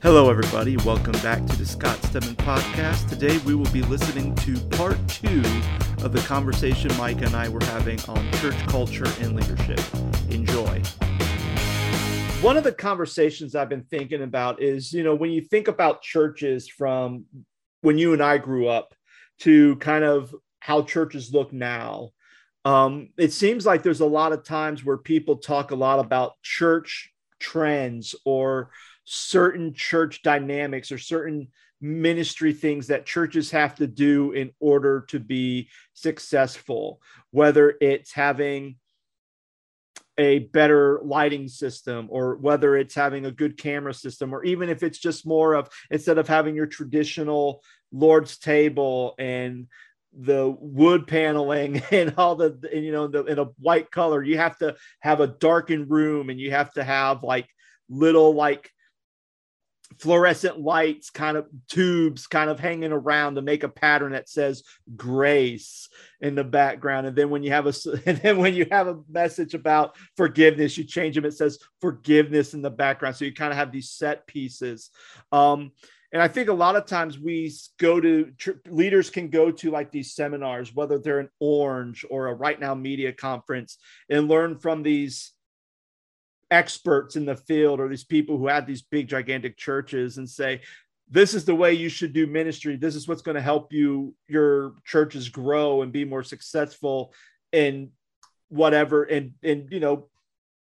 Hello, everybody. Welcome back to the Scott Stedman podcast. Today, we will be listening to part two of the conversation Micah and I were having on church culture and leadership. Enjoy. One of the conversations I've been thinking about is, you know, when you think about churches from when you and I grew up to kind of how churches look now, um, it seems like there's a lot of times where people talk a lot about church trends or certain church dynamics or certain ministry things that churches have to do in order to be successful, whether it's having a better lighting system or whether it's having a good camera system or even if it's just more of instead of having your traditional lord's table and the wood paneling and all the and, you know the, in a white color you have to have a darkened room and you have to have like little like fluorescent lights kind of tubes kind of hanging around to make a pattern that says grace in the background. And then when you have a and then when you have a message about forgiveness you change them it says forgiveness in the background. So you kind of have these set pieces. Um and i think a lot of times we go to leaders can go to like these seminars whether they're an orange or a RightNow Media conference and learn from these experts in the field or these people who have these big gigantic churches and say this is the way you should do ministry. This is what's going to help you your churches grow and be more successful and whatever and and you know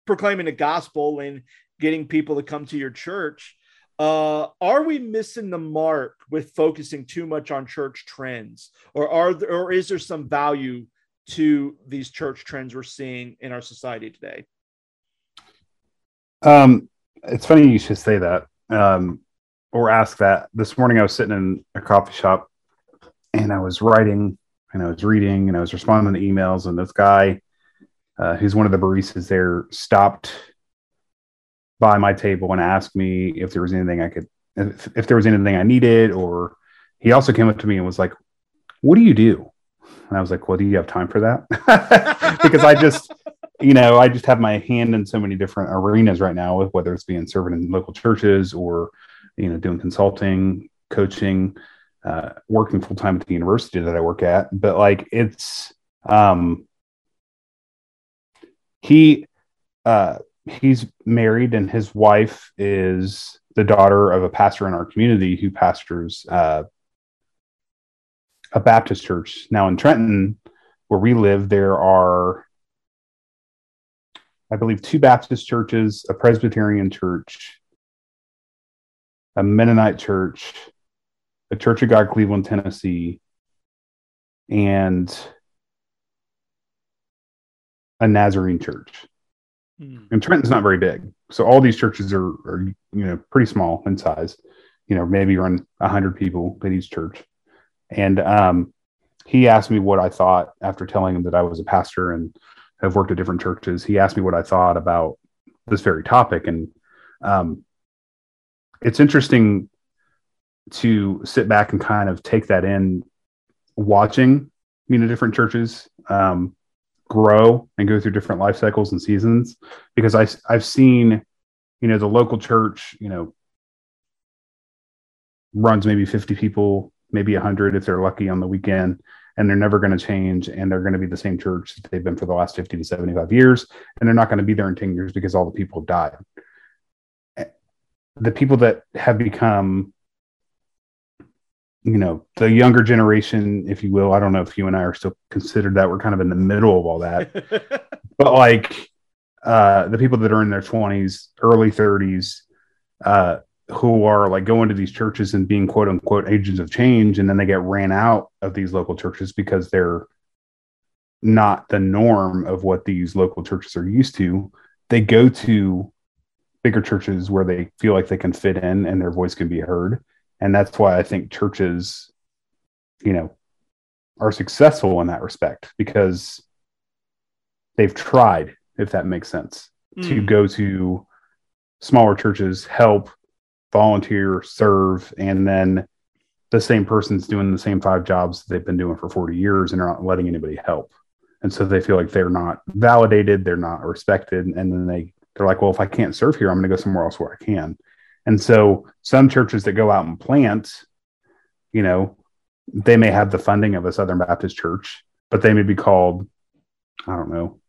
proclaiming the gospel and getting people to come to your church. Uh, are we missing the mark with focusing too much on church trends? Or are there, or is there some value to these church trends we're seeing in our society today um, it's funny you should say that um, or ask that. This morning I was sitting in a coffee shop and I was writing and I was reading and I was responding to emails, and this guy, uh, who's one of the baristas there, stopped by my table and asked me if there was anything I could, if, if there was anything I needed, or he also came up to me and was like, "What do you do?" And I was like, "Well, do you have time for that?" because I just you know, I just have my hand in so many different arenas right now, with whether it's being serving in local churches or, you know, doing consulting, coaching, uh, working full time at the university that I work at. But like, it's um, he uh, he's married, and his wife is the daughter of a pastor in our community who pastors uh, a Baptist church. Now in Trenton, where we live, there are I believe, two Baptist churches, a Presbyterian church, a Mennonite church, a Church of God Cleveland, Tennessee, and a Nazarene church. Mm. And Trenton's not very big. So all these churches are, are you know, pretty small in size, you know, maybe around 100 people at each church. And um, he asked me what I thought after telling him that I was a pastor and have worked at different churches, he asked me what I thought about this very topic. And um, it's interesting to sit back and kind of take that in, watching, you know, different churches um, grow and go through different life cycles and seasons. Because I, I've seen, you know, the local church, you know, runs maybe 50 people, maybe 100 if they're lucky on the weekend and they're never going to change and they're going to be the same church that they've been for the last 50 to 75 years and they're not going to be there in 10 years because all the people have died the people that have become you know the younger generation if you will i don't know if you and i are still considered that we're kind of in the middle of all that. But like uh the people that are in their 20s early 30s uh who are like going to these churches and being quote unquote agents of change and then they get ran out of these local churches because they're not the norm of what these local churches are used to they go to bigger churches where they feel like they can fit in and their voice can be heard and that's why i think churches you know are successful in that respect because they've tried if that makes sense mm. to go to smaller churches help volunteer, serve, and then the same person's doing the same five jobs they've been doing for 40 years and are not letting anybody help. And so they feel like they're not validated, they're not respected. And then they, they're like, well, if I can't serve here, I'm going to go somewhere else where I can. And so some churches that go out and plant, you know, they may have the funding of a Southern Baptist church, but they may be called, I don't know,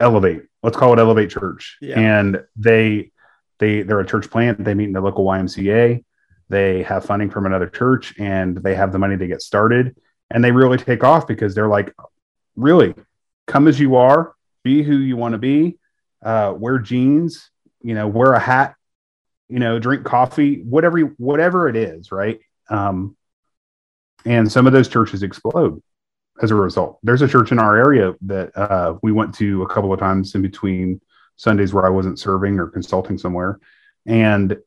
Elevate. Let's call it Elevate Church. Yeah. And they they they're a church plant. They meet in the local YMCA. They have funding from another church, and they have the money to get started. And they really take off because they're like, really, come as you are, be who you want to be, uh, wear jeans, you know, wear a hat, you know, drink coffee, whatever whatever it is, right? Um, and some of those churches explode as a result. There's a church in our area that uh, we went to a couple of times in between Sundays where I wasn't serving or consulting somewhere, and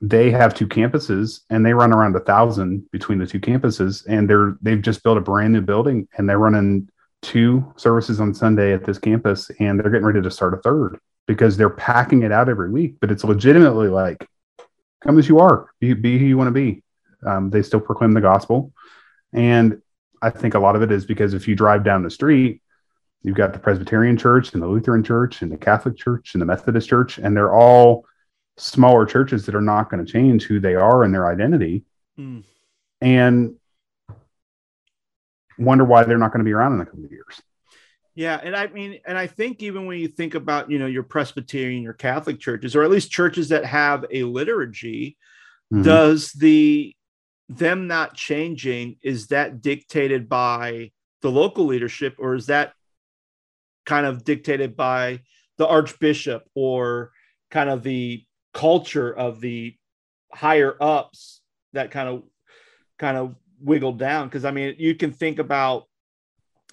they have two campuses and they run around a thousand between the two campuses. And they're they've just built a brand new building and they're running two services on Sunday at this campus and they're getting ready to start a third because they're packing it out every week but it's legitimately like come as you are be, be who you want to be. Um, they still proclaim the gospel. And I think a lot of it is because if you drive down the street you've got the Presbyterian church and the Lutheran church and the Catholic church and the Methodist church and they're all smaller churches that are not going to change who they are and their identity Mm. and wonder why they're not going to be around in a couple of years. Yeah, and I mean, and I think even when you think about you know your Presbyterian, your Catholic churches, or at least churches that have a liturgy, Mhm. does the them not changing is that dictated by the local leadership, or is that kind of dictated by the archbishop or kind of the culture of the higher ups that kind of kind of wiggled down? Because I mean, you can think about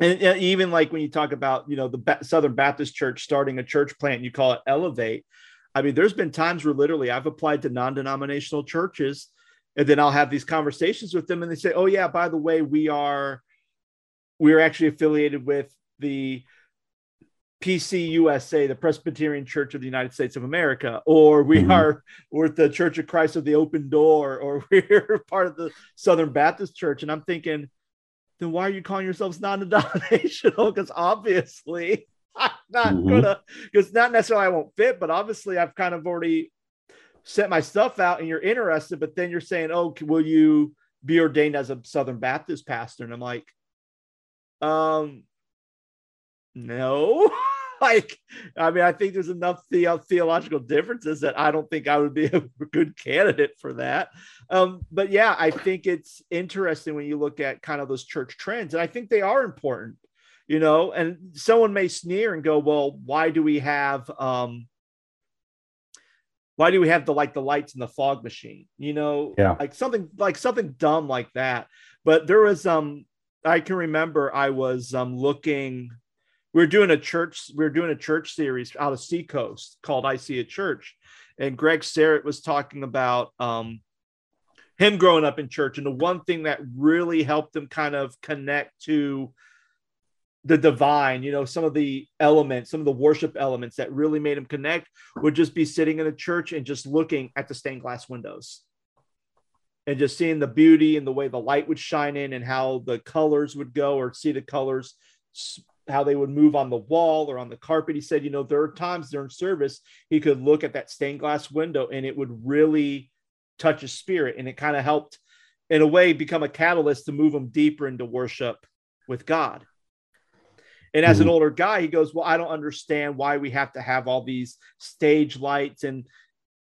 and even like when you talk about you know the Ba- southern baptist church starting a church plant you call it elevate i mean there's been times where literally i've applied to non-denominational churches and then i'll have these conversations with them and they say oh yeah by the way we are we're actually affiliated with the PCUSA, the Presbyterian Church of the United States of America, or we Mhm. are we're the Church of Christ of the Open Door, or we're part of the Southern Baptist Church. And I'm thinking, then why are you calling yourselves non-denominational? Because obviously I'm not Mhm. gonna because not necessarily I won't fit, but obviously I've kind of already set my stuff out and you're interested, but then you're saying, Oh, will you be ordained as a Southern Baptist pastor? And I'm like, um no. like, I mean, I think there's enough the- theological differences that I don't think I would be a good candidate for that. Um, but yeah, I think it's interesting when you look at kind of those church trends, and I think they are important, you know. And someone may sneer and go, "Well, why do we have um, why do we have the like the lights in the fog machine?" You know, Yeah. like something like something dumb like that. But there was um, I can remember I was um looking. We were doing a church. We were doing a church series out of Seacoast called "I See a Church," and Greg Surratt was talking about um, him growing up in church, and the one thing that really helped him kind of connect to the divine, you know, some of the elements, some of the worship elements that really made him connect would just be sitting in a church and just looking at the stained glass windows and just seeing the beauty and the way the light would shine in and how the colors would go or see the colors how they would move on the wall or on the carpet. He said you know there are times during service he could look at that stained glass window and it would really touch his spirit. And it kind of helped in a way become a catalyst to move him deeper into worship with god. And as an Mhm. older guy he goes well i don't understand why we have to have all these stage lights. And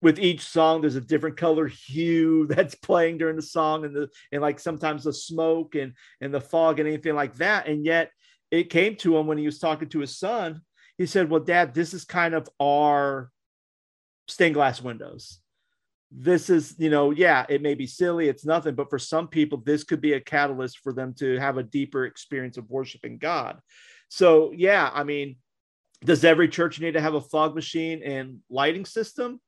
with each song there's a different color hue that's playing during the song and the and like sometimes the smoke and and the fog and anything like that. And yet it came to him when he was talking to his son. He said well dad this is kind of our stained glass windows. This is you know yeah it may be silly it's nothing but for some people this could be a catalyst for them to have a deeper experience of worshiping god. So yeah i mean does every church need to have a fog machine and lighting system?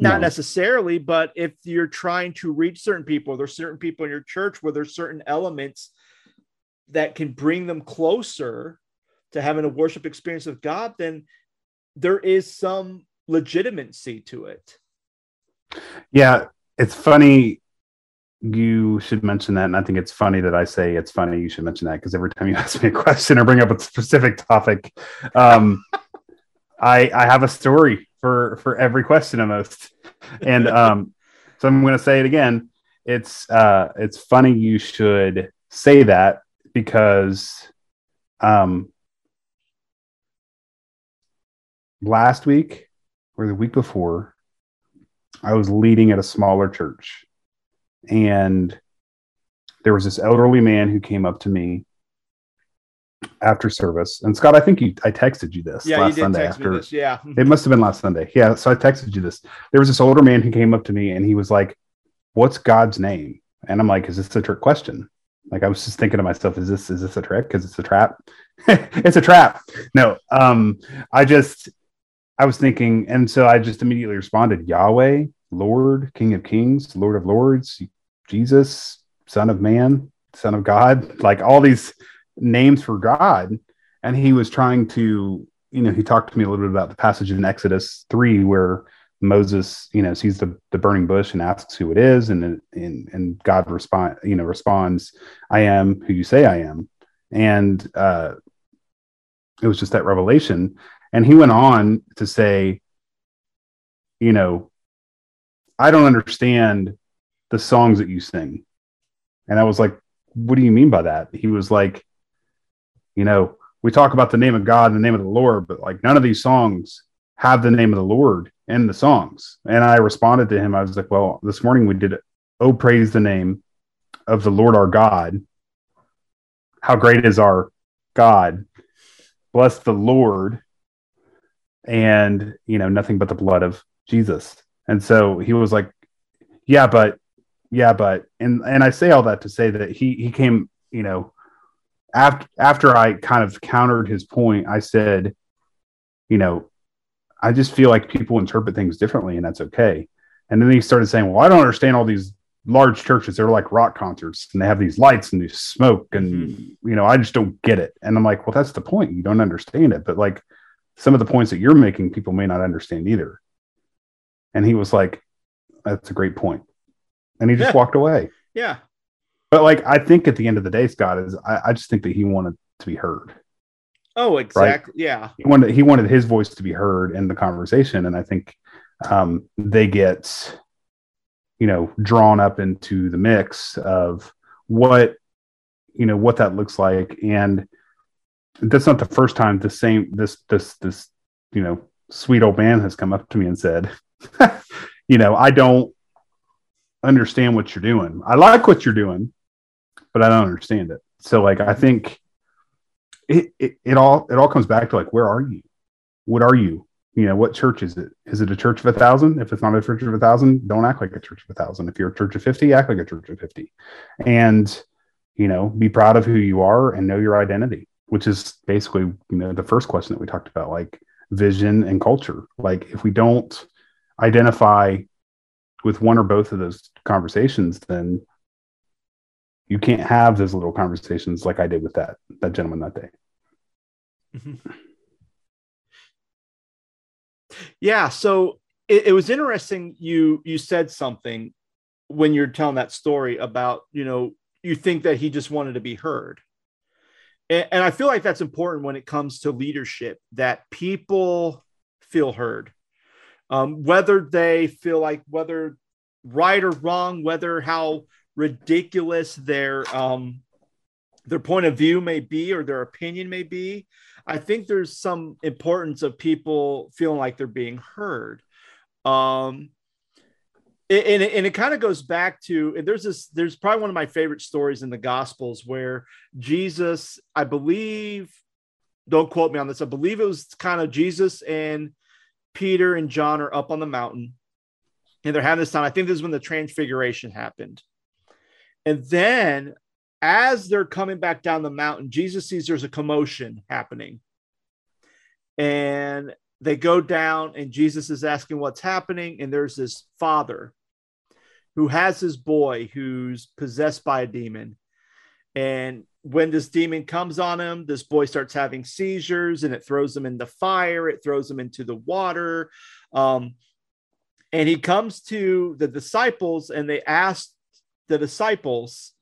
Not No. necessarily but if you're trying to reach certain people there's certain people in your church where there's certain elements that can bring them closer to having a worship experience with god then there is some legitimacy to it Yeah, it's funny. You should mention that, and I think it's funny that I say it's funny. You should mention that because every time you ask me a question or bring up a specific topic, um, I I have a story for for every question almost, and um, so I'm going to say it again. It's uh, it's funny you should say that because um, last week or the week before, I was leading at a smaller church, and there was this elderly man who came up to me after service. And Scott, I think you, I texted you this yeah, last you did Sunday text me after. this. Yeah. It must have been last Sunday. Yeah. So I texted you this. There was this older man who came up to me and he was like, What's God's name? And I'm like, Is this a trick question? Like I was just thinking to myself, is this is this a trick? Because it's a trap. it's a trap. No. Um, I just I was thinking, and so I just immediately responded, Yahweh, Lord, King of Kings, Lord of Lords, Jesus, Son of Man, Son of God, like all these names for God. And he was trying to, you know, he talked to me a little bit about the passage in Exodus 3 where Moses, you know, sees the, the burning bush and asks who it is, and and and God respond, you know, responds, "I am who you say I am," and uh, it was just that revelation. And he went on to say, you know, I don't understand the songs that you sing, and I was like, "What do you mean by that?" He was like, you know, we talk about the name of God and the name of the Lord, but like none of these songs have the name of the Lord in the songs. And I responded to him. I was like, well, this morning we did. Oh, praise the name of the Lord our God. How great is our God. Bless the Lord. And, you know, nothing but the blood of Jesus. And so he was like, yeah, but, yeah, but, and, and I say all that to say that he, he came, you know, after, after I kind of countered his point, I said, you know, I just feel like people interpret things differently, and that's okay. And then he started saying, "Well, I don't understand all these large churches. They're like rock concerts, and they have these lights and these smoke, and mm-hmm. you know, I just don't get it." And I'm like, "Well, that's the point. You don't understand it, but like some of the points that you're making, people may not understand either." And he was like, "That's a great point," and he just Yeah. walked away. Yeah. But like, I think at the end of the day, Scott is I, I just think that he wanted to be heard. Oh, exactly. Yeah. he wanted he wanted his voice to be heard in the conversation and i think um, they get you know drawn up into the mix of what you know what that looks like and that's not the first time the same this this this you know sweet old man has come up to me and said you know i don't understand what you're doing i like what you're doing but i don't understand it so like i think it, it, all it all comes back to like where are you? What are you? You know what church is it? Is it a church of a thousand? If it's not a church of a thousand don't act like a church of a thousand. If you're a church of 50 act like a church of 50 and you know be proud of who you are and know your identity which is basically you know the first question that we talked about like vision and culture. Like if we don't identify with one or both of those conversations then you can't have those little conversations like i did with that that gentleman that day Mhm. Yeah. So it, it was interesting. You you said something when you're telling that story about you know you think that he just wanted to be heard, and, and I feel like that's important when it comes to leadership that people feel heard, um, whether they feel like whether right or wrong, whether how ridiculous their um, their point of view may be or their opinion may be. I think there's some importance of people feeling like they're being heard. Um, and, and it, kind of goes back to and there's this there's probably one of my favorite stories in the gospels where jesus i believe don't quote me on this i believe it was kind of jesus and peter and john are up on the mountain and they're having this time i think this is when the transfiguration happened and then as they're coming back down the mountain, Jesus sees there's a commotion happening. And they go down, and Jesus is asking what's happening. And there's this father who has his boy who's possessed by a demon. And when this demon comes on him, this boy starts having seizures and it throws him in the fire, it throws him into the water. Um, and he comes to the disciples and they ask the disciples,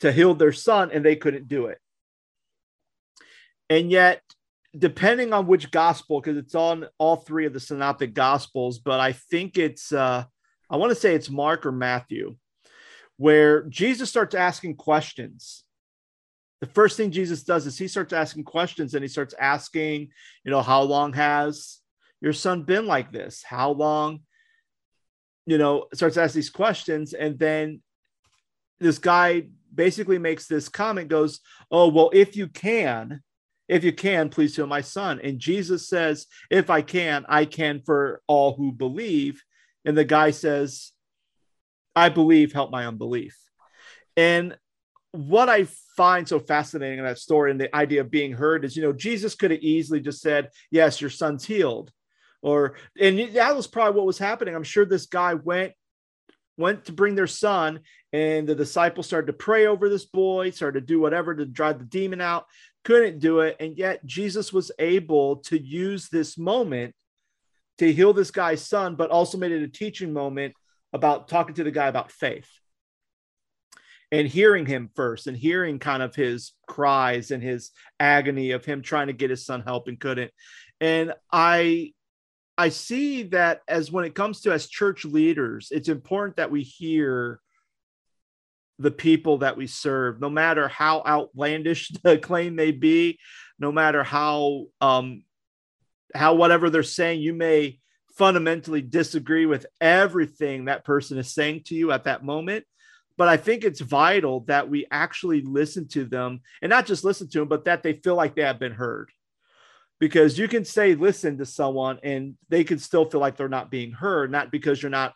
to heal their son and they couldn't do it. And yet depending on which gospel, because it's on all three of the synoptic gospels, but I think it's uh I want to say it's Mark or Matthew, where Jesus starts asking questions. The first thing Jesus does is he starts asking questions and he starts asking, you know, how long has your son been like this? How long, you know, starts asking these questions. And then this guy basically makes this comment, goes, Oh, well, if you can, if you can, please heal my son. And Jesus says, If I can, I can for all who believe. And the guy says, I believe, help my unbelief. And what I find so fascinating in that story and the idea of being heard is, you know, Jesus could have easily just said, Yes, your son's healed. Or, and that was probably what was happening. I'm sure this guy went went to bring their son and the disciples started to pray over this boy started to do whatever to drive the demon out couldn't do it. And yet jesus was able to use this moment to heal this guy's son but also made it a teaching moment about talking to the guy about faith and hearing him first and hearing kind of his cries and his agony of him trying to get his son help and couldn't. And i I see that as when it comes to as church leaders, it's important that we hear the people that we serve, no matter how outlandish the claim may be, no matter how um, how whatever they're saying, you may fundamentally disagree with everything that person is saying to you at that moment. But I think it's vital that we actually listen to them and not just listen to them, but that they feel like they have been heard because you can say listen to someone and they can still feel like they're not being heard not because you're not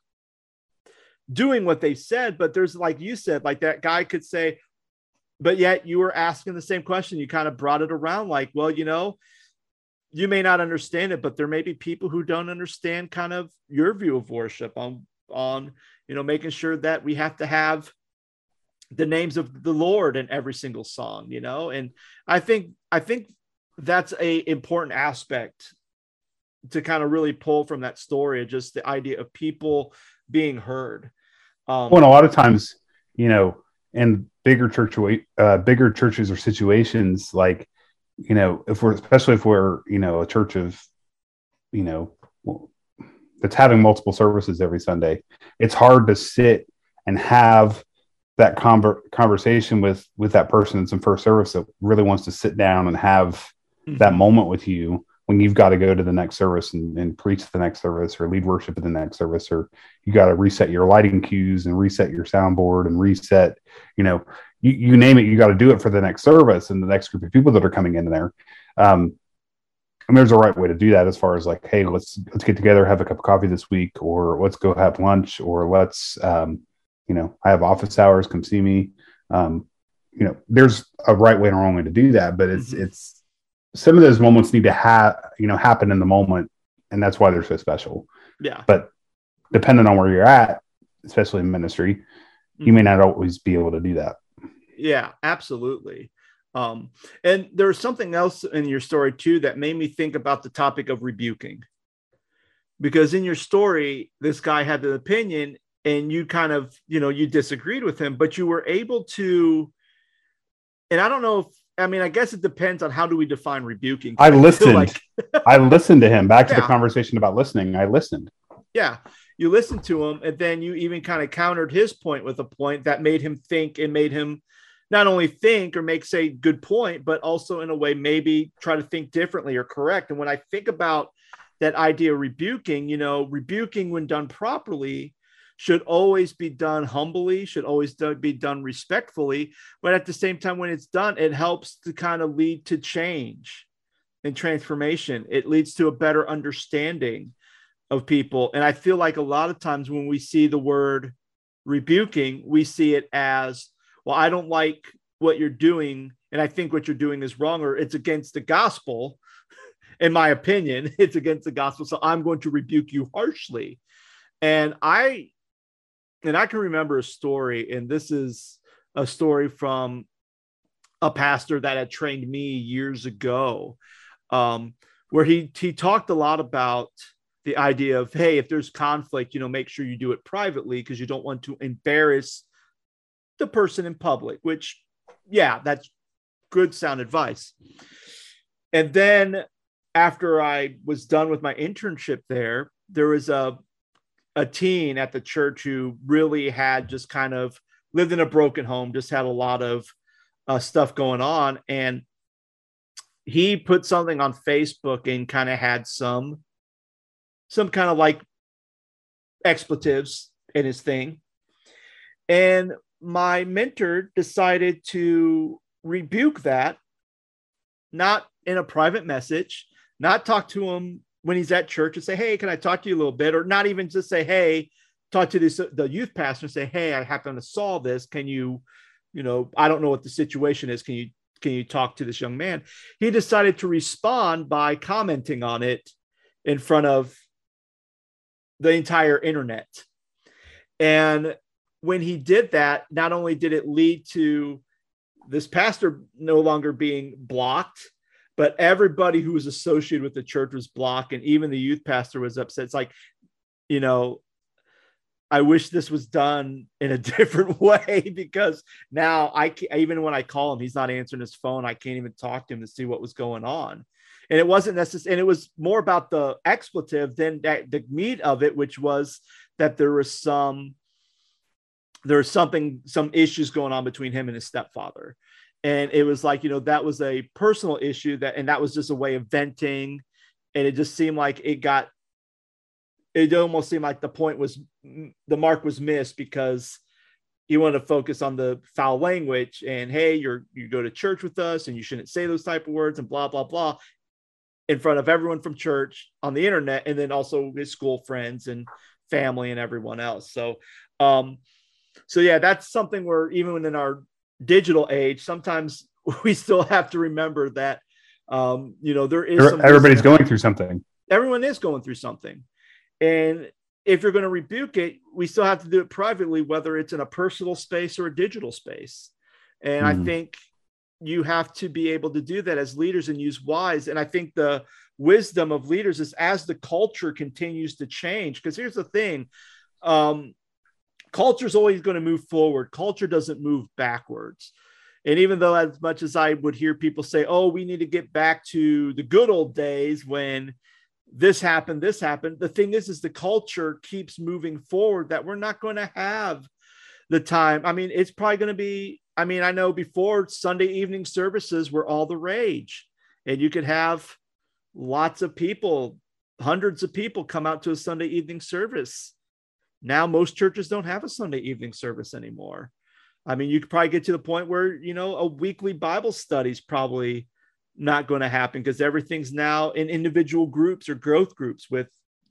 doing what they said but there's like you said like that guy could say but yet you were asking the same question. You kind of brought it around like well you know you may not understand it but there may be people who don't understand kind of your view of worship on on you know making sure that we have to have the names of the lord in every single song you know? And i think i think that's a important aspect to kind of really pull from that story just the idea of people being heard um, well a lot of times you know in bigger church uh, bigger churches or situations like you know if we're especially if we're you know a church of you know that's having multiple services every sunday it's hard to sit and have that conver- conversation with with that person in some first service that really wants to sit down and have mm-hmm. that moment with you when you've got to go to the next service and, and preach the next service or lead worship at the next service or you got to reset your lighting cues and reset your soundboard and reset you know you, you name it you got to do it for the next service and the next group of people that are coming in there um, and there's a right way to do that as far as like hey let's let's get together have a cup of coffee this week or let's go have lunch or let's um, you know i have office hours come see me um, you know there's a right way and a wrong way to do that but it's mm-hmm. it's some of those moments need to have you know happen in the moment and that's why they're so special. Yeah. But depending on where you're at especially in ministry mm-hmm. you may not always be able to do that. Yeah absolutely. Um and there's something else in your story too that made me think about the topic of rebuking. Because in your story this guy had an opinion and you kind of you know you disagreed with him but you were able to and i don't know if I mean, I guess it depends on how do we define rebuking. I listened. Like... I listened to him. Back to yeah. the conversation about listening. I listened. Yeah, you listened to him, and then you even kind of countered his point with a point that made him think and made him not only think or make say good point, but also in a way maybe try to think differently or correct. And when I think about that idea of rebuking, you know, rebuking when done properly should always be done humbly, should always do, be done respectfully. But at the same time, when it's done, it helps to kind of lead to change and transformation. It leads to a better understanding of people. And I feel like a lot of times when we see the word rebuking, we see it as, well, I don't like what you're doing. And I think what you're doing is wrong, or it's against the gospel. In my opinion, it's against the gospel. So I'm going to rebuke you harshly. And I and I can remember a story, and this is a story from a pastor that had trained me years ago, um, where he he talked a lot about the idea of hey, if there's conflict, you know, make sure you do it privately because you don't want to embarrass the person in public. Which, yeah, that's good sound advice. and then after I was done with my internship there, there was a a teen at the church who really had just kind of lived in a broken home, just had a lot of uh, stuff going on, and he put something on Facebook and kind of had some some kind of like expletives in his thing. And my mentor decided to rebuke that, not in a private message, not talk to him when he's at church and say, Hey, can I talk to you a little bit? Or not even just say, Hey, talk to this the youth pastor and say, Hey, I happen to saw this. Can you, you know, I don't know what the situation is. Can you can you talk to this young man? He decided to respond by commenting on it in front of the entire internet. And when he did that, not only did it lead to this pastor no longer being blocked, but everybody who was associated with the church was blocked, and even the youth pastor was upset. It's like, you know, I wish this was done in a different way because now I even when I call him, he's not answering his phone. I can't even talk to him to see what was going on. And it wasn't necessary, and it was more about the expletive than that, the meat of it, which was that there was some there was something some issues going on between him and his stepfather and it was like you know that was a personal issue that and that was just a way of venting. And it just seemed like it got it almost seemed like the point was the mark was missed because he wanted to focus on the foul language and hey you're you go to church with us and you shouldn't say those type of words and blah blah blah in front of everyone from church on the internet and then also his school friends and family and everyone else. So um so yeah that's something where even in our digital age, sometimes we still have to remember that um, you know there is everybody's going through something. Everyone is going through something, and if you're going to rebuke it, we still have to do it privately, whether it's in a personal space or a digital space. And mm. I hmm. think you have to be able to do that as leaders and use wise. And I think the wisdom of leaders is as the culture continues to change. Because here's the thing um, culture is always going to move forward. Culture doesn't move backwards. And even though, as much as I would hear people say, oh, we need to get back to the good old days when this happened, this happened, the thing is, is the culture keeps moving forward that we're not going to have the time. I mean, it's probably going to be, I mean, I know before Sunday evening services were all the rage, and you could have lots of people, hundreds of people come out to a Sunday evening service now most churches don't have a Sunday evening service anymore. I mean, you could probably get to the point where, you know, a weekly Bible study is probably not going to happen because everything's now in individual groups or growth groups with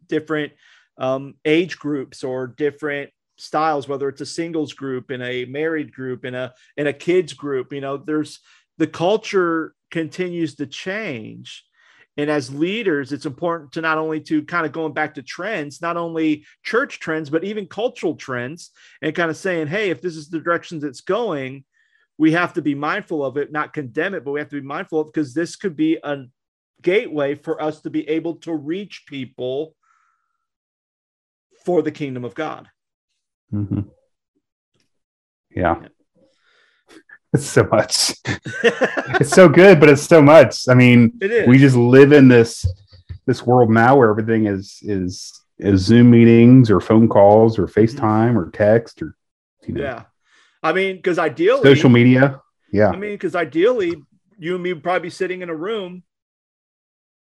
different um, age groups or different styles, whether it's a singles group in a married group in a in a kids group. You know, there's the culture continues to change and as leaders it's important to not only to kind of going back to trends not only church trends but even cultural trends and kind of saying hey if this is the directions it's going we have to be mindful of it not condemn it but we have to be mindful of because this could be a gateway for us to be able to reach people for the kingdom of god mm-hmm. yeah. yeah. It's so much. it's so good, but it's so much. I mean, we just live in this this world now where everything is is is Zoom meetings or phone calls or mm-hmm. FaceTime or text or you know. Yeah. I mean, because ideally social media. Yeah. I mean, because ideally you and me would probably be sitting in a room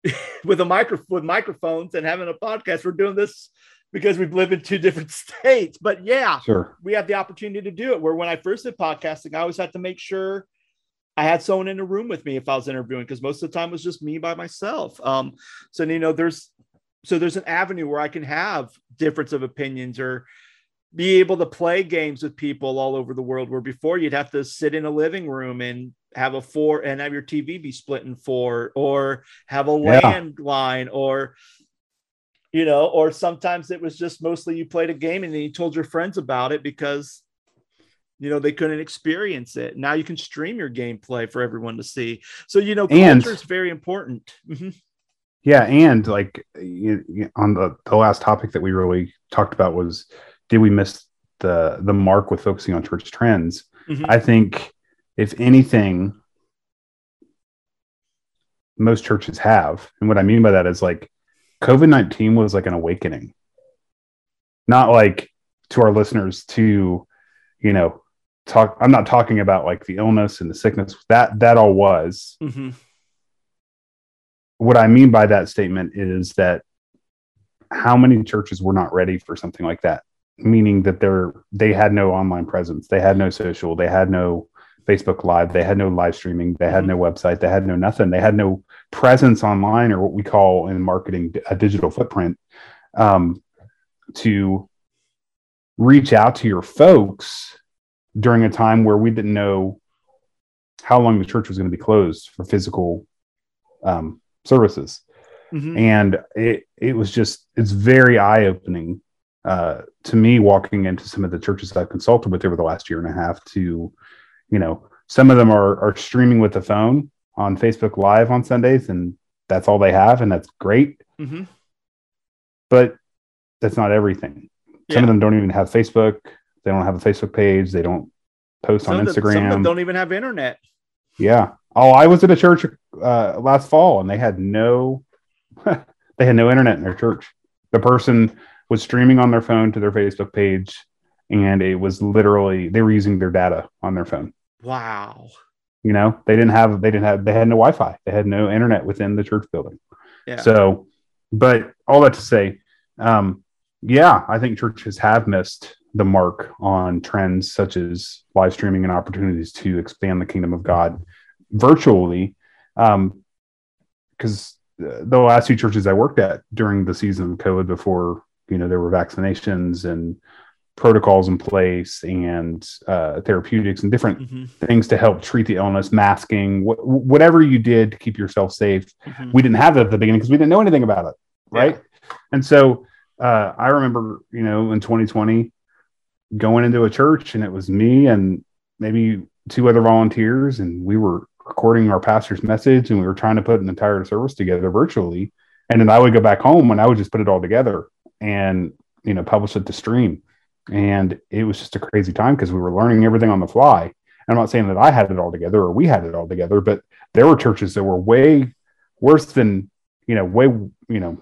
with a micro with microphones and having a podcast. We're doing this because we live in two different states. But yeah, sure. we have the opportunity to do it. Where when I first did podcasting, I always had to make sure I had someone in the room with me if I was interviewing, because most of the time it was just me by myself. Um, so you know, there's so there's an avenue where I can have difference of opinions or be able to play games with people all over the world where before you'd have to sit in a living room and have a four and have your TV be split in four or have a yeah. landline or you know, or sometimes it was just mostly you played a game and then you told your friends about it because you know they couldn't experience it. Now you can stream your gameplay for everyone to see. So you know, culture is very important. Mm-hmm. Yeah, and like you, you, on the the last topic that we really talked about was did we miss the the mark with focusing on church trends? Mm-hmm. I think if anything, most churches have. And what I mean by that is like COVID 19 was like an awakening. Not like to our listeners to, you know, talk. I'm not talking about like the illness and the sickness. That that all was. Mm-hmm. What I mean by that statement is that how many churches were not ready for something like that? Meaning that they're they had no online presence, they had no social, they had no Facebook Live, they had no live streaming, they had no website, they had no nothing, they had no presence online or what we call in marketing a digital footprint um, to reach out to your folks during a time where we didn't know how long the church was going to be closed for physical um, services. Mm-hmm. And it, it was just, it's very eye opening uh, to me walking into some of the churches I've consulted with over the last year and a half to, you know, some of them are, are streaming with the phone on Facebook Live on Sundays, and that's all they have, and that's great. Mm-hmm. But that's not everything. Some of them don't even have Facebook. They don't have a Facebook page. They don't post Some on of them- some of them Instagram. don't even have internet. Yeah. Oh, I was at a church uh, last fall, and they had no, they had no internet in their church. The person was streaming on their phone to their Facebook page, and it was literally they were using their data on their phone. Wow. You know, they didn't have they didn't have they had no Wi-Fi. They had no internet within the church building. Yeah. So, but all that to say, um, yeah, I think churches have missed the mark on trends such as live streaming and opportunities to expand the kingdom of God virtually. Um, because the last few churches I worked at during the season of COVID, before you know there were vaccinations and protocols in place and uh, therapeutics and different Mhm. things to help treat the illness, masking, wh- whatever you did to keep yourself safe Mhm. we didn't have that at the beginning because we didn't know anything about it right Yeah. and so uh, i remember you know in 2020 going into a church and it was me and maybe two other volunteers and we were recording our pastor's message and we were trying to put an entire service together virtually and then i would go back home and i would just put it all together and you know publish it to stream and it was just a crazy time because we were learning everything on the fly and i'm not saying that i had it all together or we had it all together but there were churches that were way worse than you know way you know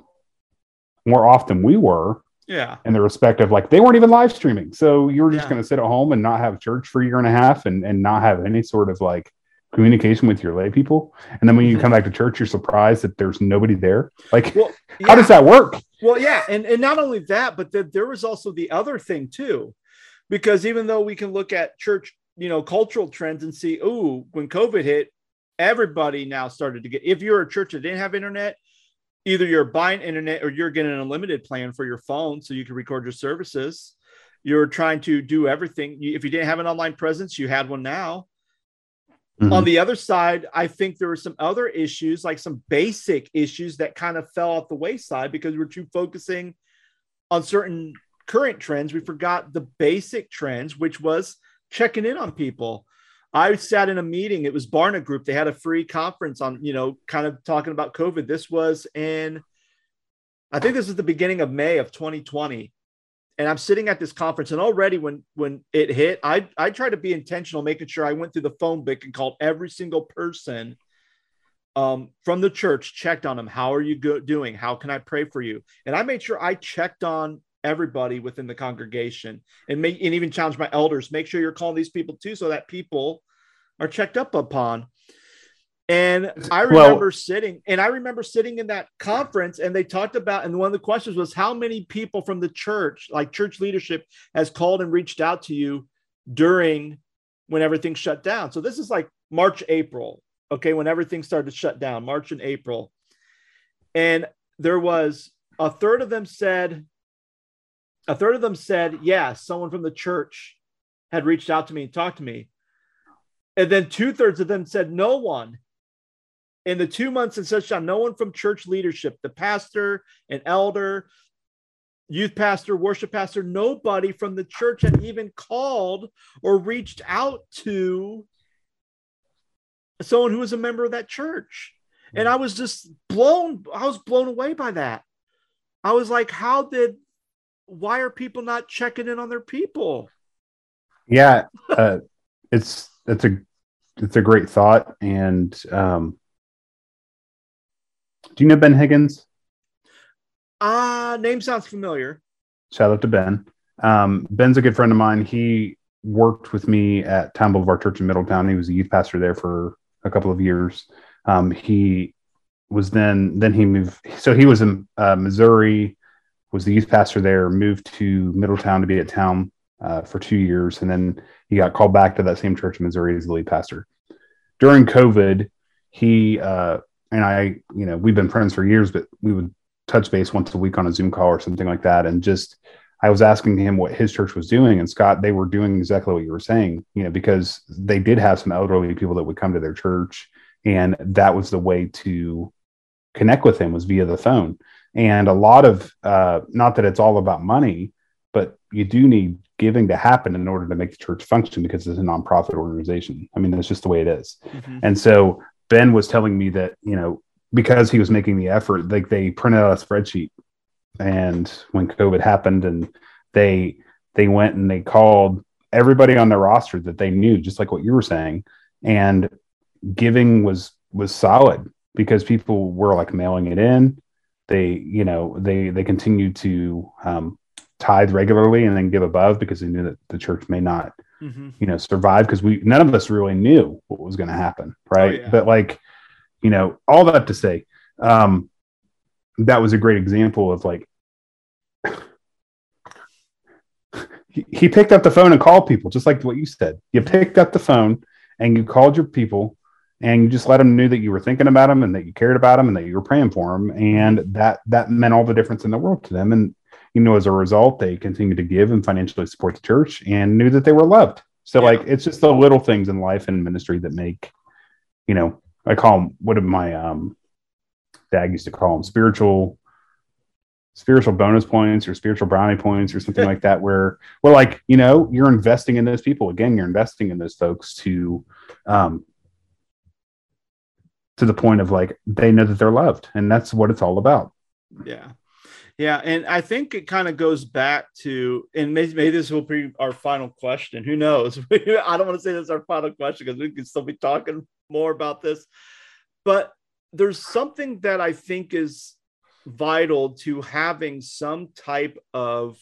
more off than we were Yeah. in the respect of like they weren't even live streaming so you were just Yeah. going to sit at home and not have church for a year and a half and and not have any sort of like communication with your lay people and then when you Mhm. come back to church you're surprised that there's nobody there like Well, how does that work Well, yeah, and and not only that, but the, there was also the other thing too, because even though we can look at church, you know, cultural trends and see, oh, when COVID hit, everybody now started to get. If you're a church that didn't have internet, either you're buying internet or you're getting an unlimited plan for your phone so you can record your services. You're trying to do everything. If you didn't have an online presence, you had one now. Mhm. On the other side, I think there were some other issues, like some basic issues that kind of fell off the wayside because we're too focusing on certain current trends. We forgot the basic trends, which was checking in on people. I sat in a meeting, it was Barna Group. They had a free conference on, you know, kind of talking about COVID. This was in, I think this was the beginning of May of 2020 and I'm sitting at this conference, and already when when it hit, I I tried to be intentional, making sure I went through the phone book and called every single person um, from the church, checked on them. How are you go- doing? How can I pray for you? And I made sure I checked on everybody within the congregation, and make and even challenged my elders, make sure you're calling these people too, so that people are checked up upon. And I Well- remember sitting, and I remember sitting in that conference, and they talked about, and one of the questions was, how many people from the church, like church leadership, has called and reached out to you during when everything shut down? So this is like March, April, okay, when everything started to shut down, March and April. And there was a third of them said, a third of them said, yeah, someone from the church had reached out to me and talked to me. And then two thirds of them said, no one. In the two months in such time, no one from church leadership, the pastor, an elder, youth pastor, worship pastor, nobody from the church had even called or reached out to someone who was a member of that church. And I was just blown, I was blown away by that. I was like, how did, why are people not checking in on their people? yeah uh, it's it's a it's a great thought and um Do you know Ben Higgins? Ah, uh, name sounds familiar. Shout out to Ben. Um, Ben's a good friend of mine. He worked with me at Towne Boulevard Church in Middletown. He was a youth pastor there for a couple of years. Um, he was then then he moved. So he was in uh, Missouri, was the youth pastor there. Moved to Middletown to be at Towne uh, for two years, and then he got called back to that same church in Missouri as the lead pastor. During COVID, he uh, and I, you know, we've been friends for years, but we would touch base once a week on a Zoom call or something like that, and just I was asking him what his church was doing, and Scott, they were doing exactly what you were saying, you know, because they did have some elderly people that would come to their church, and that was the way to connect with him was via the phone. And a lot of, uh, not that it's all about money, but you do need giving to happen in order to make the church function because it's a nonprofit organization. I mean, that's just the way it is. Mm-hmm. And so Ben was telling me that, you know, because he was making the effort, like they printed out a spreadsheet and when COVID happened, and they they went and they called everybody on their roster that they knew, just like what you were saying, and giving was was solid because people were like mailing it in. They, you know, they they continued to um, tithe regularly and then give above because they knew that the church may not, mm-hmm. you know, survive because we none of us really knew what was going to happen, right? Oh, yeah. But like, you know, all that to say, um, that was a great example of like he, he picked up the phone and called people just like what you said you picked up the phone and you called your people and you just let them know that you were thinking about them and that you cared about them and that you were praying for them and that that meant all the difference in the world to them and you know as a result they continued to give and financially support the church and knew that they were loved. So yeah. like it's just the little things in life and ministry that make you know i call them what did my um dad used to call them spiritual spiritual bonus points or spiritual brownie points or something like that where we're like you know you're investing in those people. Again you're investing in those folks to um to the point of like they know that they're loved and that's what it's all about. Yeah yeah and i think it kind of goes back to and maybe, maybe this will be our final question who knows i don't want to say this is our final question because we can still be talking more about this but there's something that I think is vital to having some type of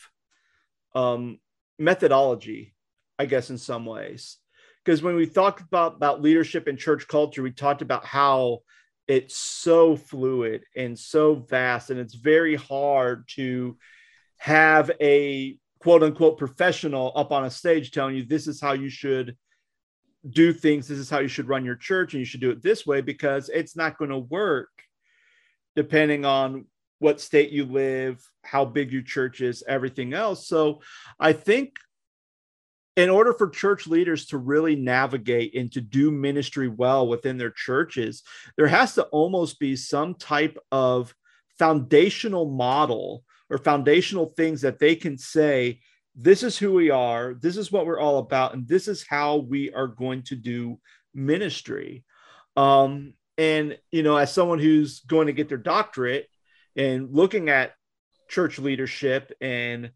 um, methodology, I guess, in some ways. Because when we talked about, about leadership and church culture, we talked about how it's so fluid and so vast, and it's very hard to have a quote unquote professional up on a stage telling you this is how you should do things. This is how you should run your church and you should do it this way because it's not going to work depending on what state you live how big your church is everything else. So i think in order for church leaders to really navigate and to do ministry well within their churches there has to almost be some type of foundational model or foundational things that they can say this is who we are, this is what we're all about, and this is how we are going to do ministry. Um, and you know, as someone who's going to get their doctorate and looking at church leadership and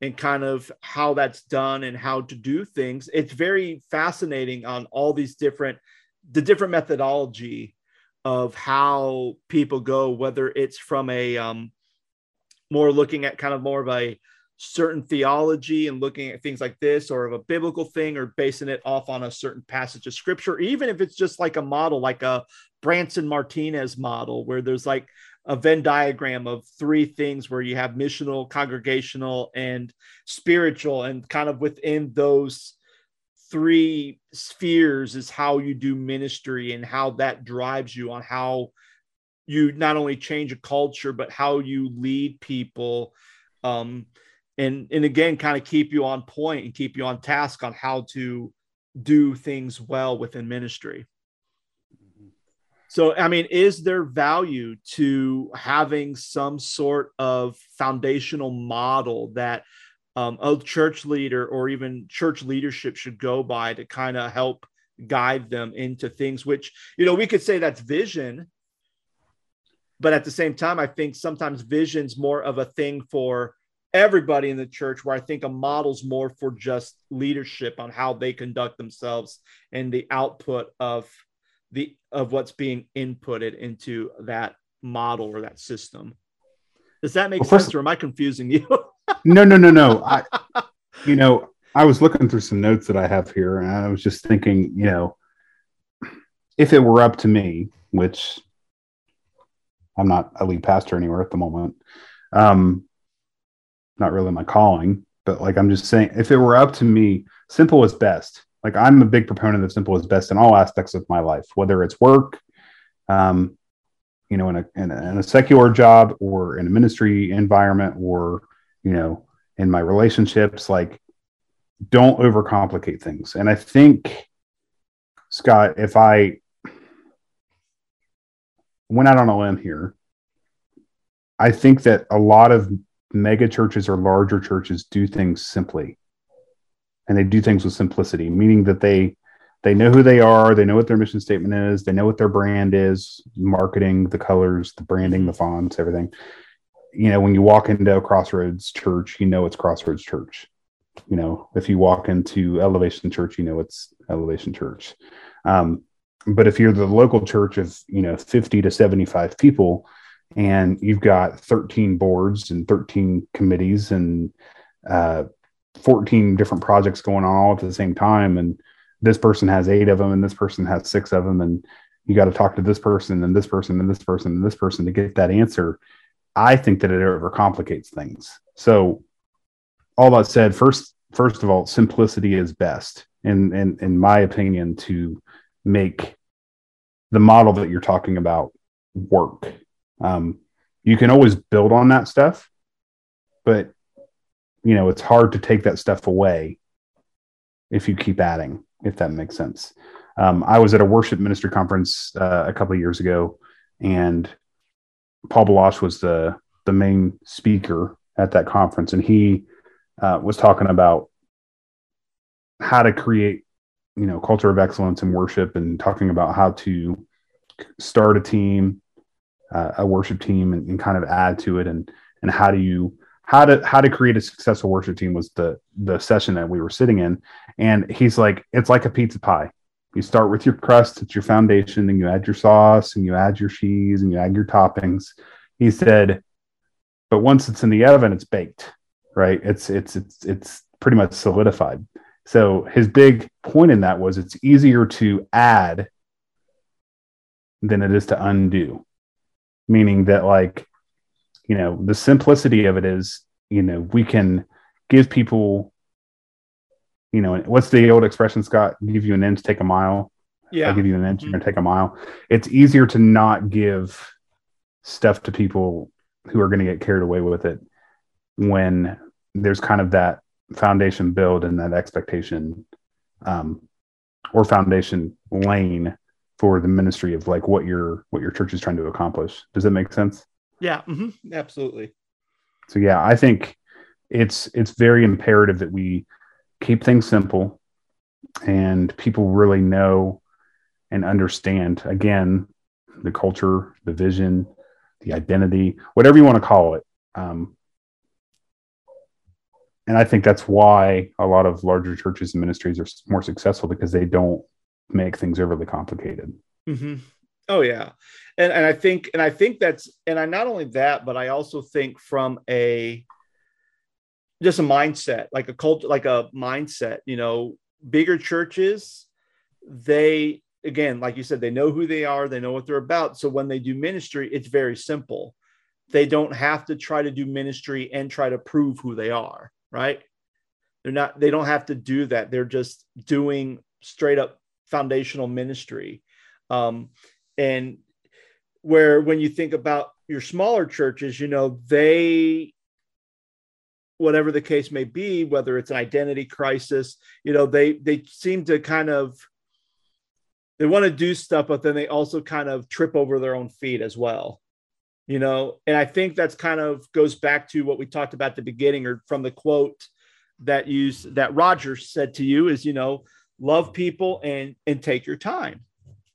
and kind of how that's done and how to do things, it's very fascinating on all these different the different methodology of how people go, whether it's from a um, more looking at kind of more of a certain theology and looking at things like this or of a biblical thing or basing it off on a certain passage of scripture even if it's just like a model like a branson martinez model where there's like a venn diagram of three things where you have missional congregational and spiritual and kind of within those three spheres is how you do ministry and how that drives you on how you not only change a culture but how you lead people um, and and again kind of keep you on point and keep you on task on how to do things well within ministry so i mean is there value to having some sort of foundational model that um, a church leader or even church leadership should go by to kind of help guide them into things which you know we could say that's vision but at the same time i think sometimes vision's more of a thing for everybody in the church where I think a model's more for just leadership on how they conduct themselves and the output of the of what's being inputted into that model or that system. Does that make Well, sense, first- or am I confusing you? no, no, no, no. I, you know, I was looking through some notes that I have here, and I was just thinking, you know, if it were up to me, which I'm not a lead pastor anywhere at the moment, um, not really my calling, but like I'm just saying, if it were up to me, simple is best. Like I'm a big proponent of simple is best in all aspects of my life, whether it's work, um, you know, in a, in a in a secular job or in a ministry environment, or you know, in my relationships. Like, don't overcomplicate things. And I think, Scott, if I went out on a limb here, I think that a lot of mega churches or larger churches do things simply and they do things with simplicity meaning that they they know who they are they know what their mission statement is they know what their brand is marketing the colors the branding the fonts everything. You know when you walk into a crossroads church you know it's crossroads church. You know if you walk into elevation church you know it's elevation church. Um, but if you're the local church of you know 50 to 75 people and you've got 13 boards and 13 committees and uh, 14 different projects going on all at the same time and this person has eight of them and this person has six of them and you got to talk to this person and this person and this person and this person to get that answer. I think that it overcomplicates things. So all that said first first of all simplicity is best in in, in my opinion to make the model that you're talking about work. Um, you can always build on that stuff but you know it's hard to take that stuff away if you keep adding if that makes sense. Um, i was at a worship ministry conference uh, a couple of years ago and paul Baloche was the the main speaker at that conference and he uh, was talking about how to create you know culture of excellence in worship and talking about how to start a team uh, a worship team and, and kind of add to it and and how do you how to how to create a successful worship team was the the session that we were sitting in. And he's like it's like a pizza pie. You start with your crust it's your foundation and you add your sauce and you add your cheese and you add your toppings. He said but once it's in the oven it's baked right? It's it's it's it's pretty much solidified. So his big point in that was it's easier to add than it is to undo meaning that like you know the simplicity of it is you know we can give people you know what's the old expression scott? Give you an inch take a mile. Yeah. i'll give you an inch Mhm. you're going to take a mile. It's easier to not give stuff to people who are going to get carried away with it when there's kind of that foundation build and that expectation um, or foundation lane for the ministry of like what your what your church is trying to accomplish. Does that make sense Yeah. hmm Absolutely. so yeah i think it's it's very imperative that we keep things simple and people really know and understand again the culture the vision the identity whatever you want to call it um, and i think that's why a lot of larger churches and ministries are more successful because they don't make things overly complicated hmm Oh yeah, and and I think and I think that's and I not only that, but I also think from a just a mindset, like a cult, like a mindset. You know, bigger churches, they again, like you said, they know who they are, they know what they're about. So when they do ministry, it's very simple. They don't have to try to do ministry and try to prove who they are. Right? They're not. They don't have to do that. They're just doing straight up foundational ministry. Um, and where when you think about your smaller churches you know they whatever the case may be whether it's an identity crisis you know they they seem to kind of they want to do stuff but then they also kind of trip over their own feet as well you know? And i think that's kind of goes back to what we talked about at the beginning or from the quote that you that roger said to you is you know love people and and take your time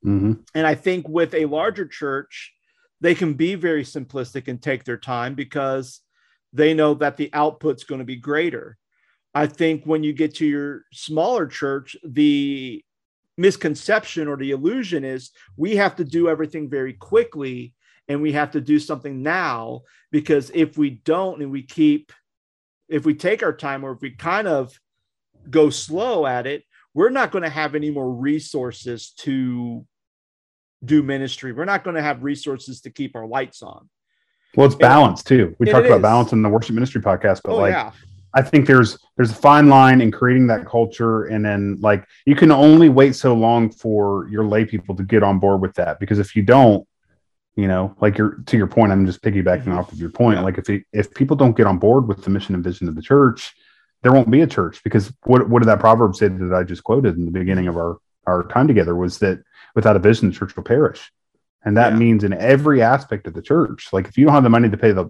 hmm and I think with a larger church, they can be very simplistic and take their time because they know that the output's going to be greater. I think when you get to your smaller church, the misconception or the illusion is we have to do everything very quickly and we have to do something now because if we don't and we keep if we take our time or if we kind of go slow at it we're not going to have any more resources to do ministry we're not going to have resources to keep our lights on well it's balance too we talked about is. balance in the worship ministry podcast but oh, like yeah. I think there's there's a fine line in creating that culture, and then like you can only wait so long for your lay people to get on board with that because if you don't, you know, like you're to your point, I'm just piggybacking Mhm. off of your point. Yeah. Like if it, if people don't get on board with the mission and vision of the church, there won't be a church because what what did that proverb say that I just quoted in the beginning of our our time together was that without a vision, the church will perish, and that Yeah. means in every aspect of the church. Like if you don't have the money to pay the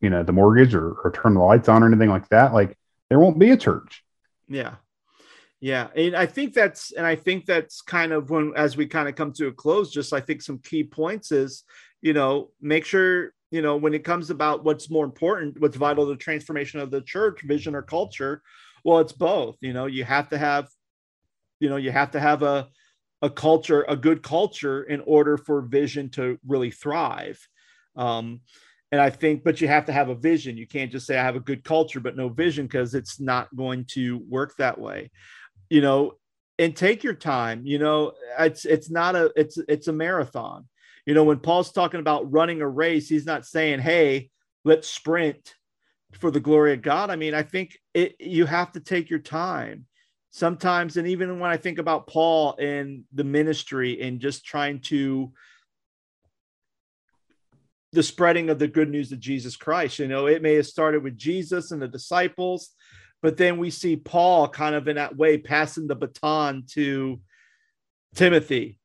you know the mortgage or, or turn the lights on or anything like that like there won't be a church Yeah. Yeah. And I think that's, and I think that's kind of when, as we kind of come to a close, just I think some key points is, you know, make sure, you know, when it comes about what's more important, what's vital to the transformation of the church, vision or culture, well, it's both. You know, you have to have, you know, you have to have a, a culture, a good culture in order for vision to really thrive. Um, and I think, but you have to have a vision. You can't just say I have a good culture, but no vision, because it's not going to work that way. You know, and take your time. You know, it's it's not a it's it's a marathon. You know, when Paul's talking about running a race, he's not saying, "Hey, let's sprint for the glory of God." I mean, I think it you have to take your time sometimes and even when i think about paul and the ministry and just trying to the spreading of the good news of jesus christ you know it may have started with jesus and the disciples but then we see paul kind of in that way passing the baton to timothy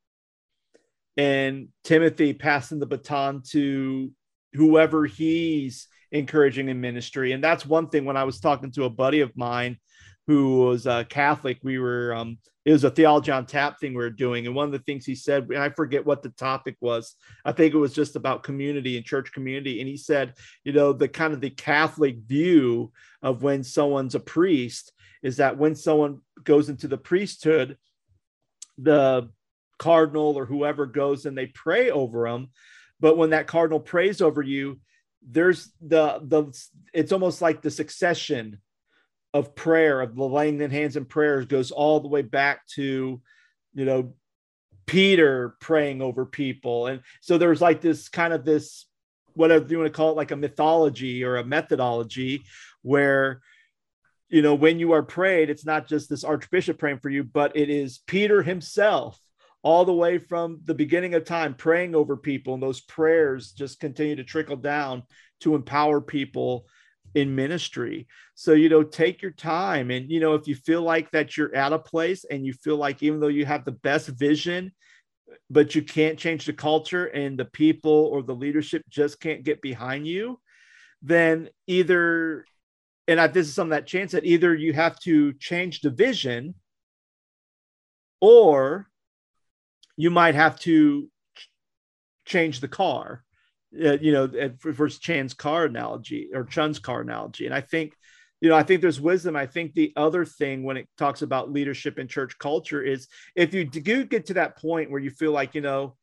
and timothy passing the baton to whoever he's encouraging in ministry and that's one thing when i was talking to a buddy of mine who was a Catholic. We were, um, it was a theology on tap thing we were doing. And one of the things he said, and I forget what the topic was, I think it was just about community and church community. And he said, you know, the kind of the Catholic view of when someone's a priest is that when someone goes into the priesthood, the cardinal or whoever goes and they pray over them. But when that cardinal prays over you, there's the the it's almost like the succession of prayer of the laying in hands and prayers goes all the way back to you know peter praying over people and so there's like this kind of this whatever you want to call it like a mythology or a methodology where you know when you are prayed it's not just this archbishop praying for you but it is peter himself all the way from the beginning of time praying over people and those prayers just continue to trickle down to empower people in ministry. So, you know, take your time. And, you know, if you feel like that you're at a place and you feel like even though you have the best vision, but you can't change the culture and the people or the leadership just can't get behind you, then either, and I, this is something that Chance that either you have to change the vision or you might have to ch- change the car uh, you know, for Chan's car analogy or Chun's car analogy. And I think, you know, I think there's wisdom. I think the other thing when it talks about leadership in church culture is if you do get to that point where you feel like, you know,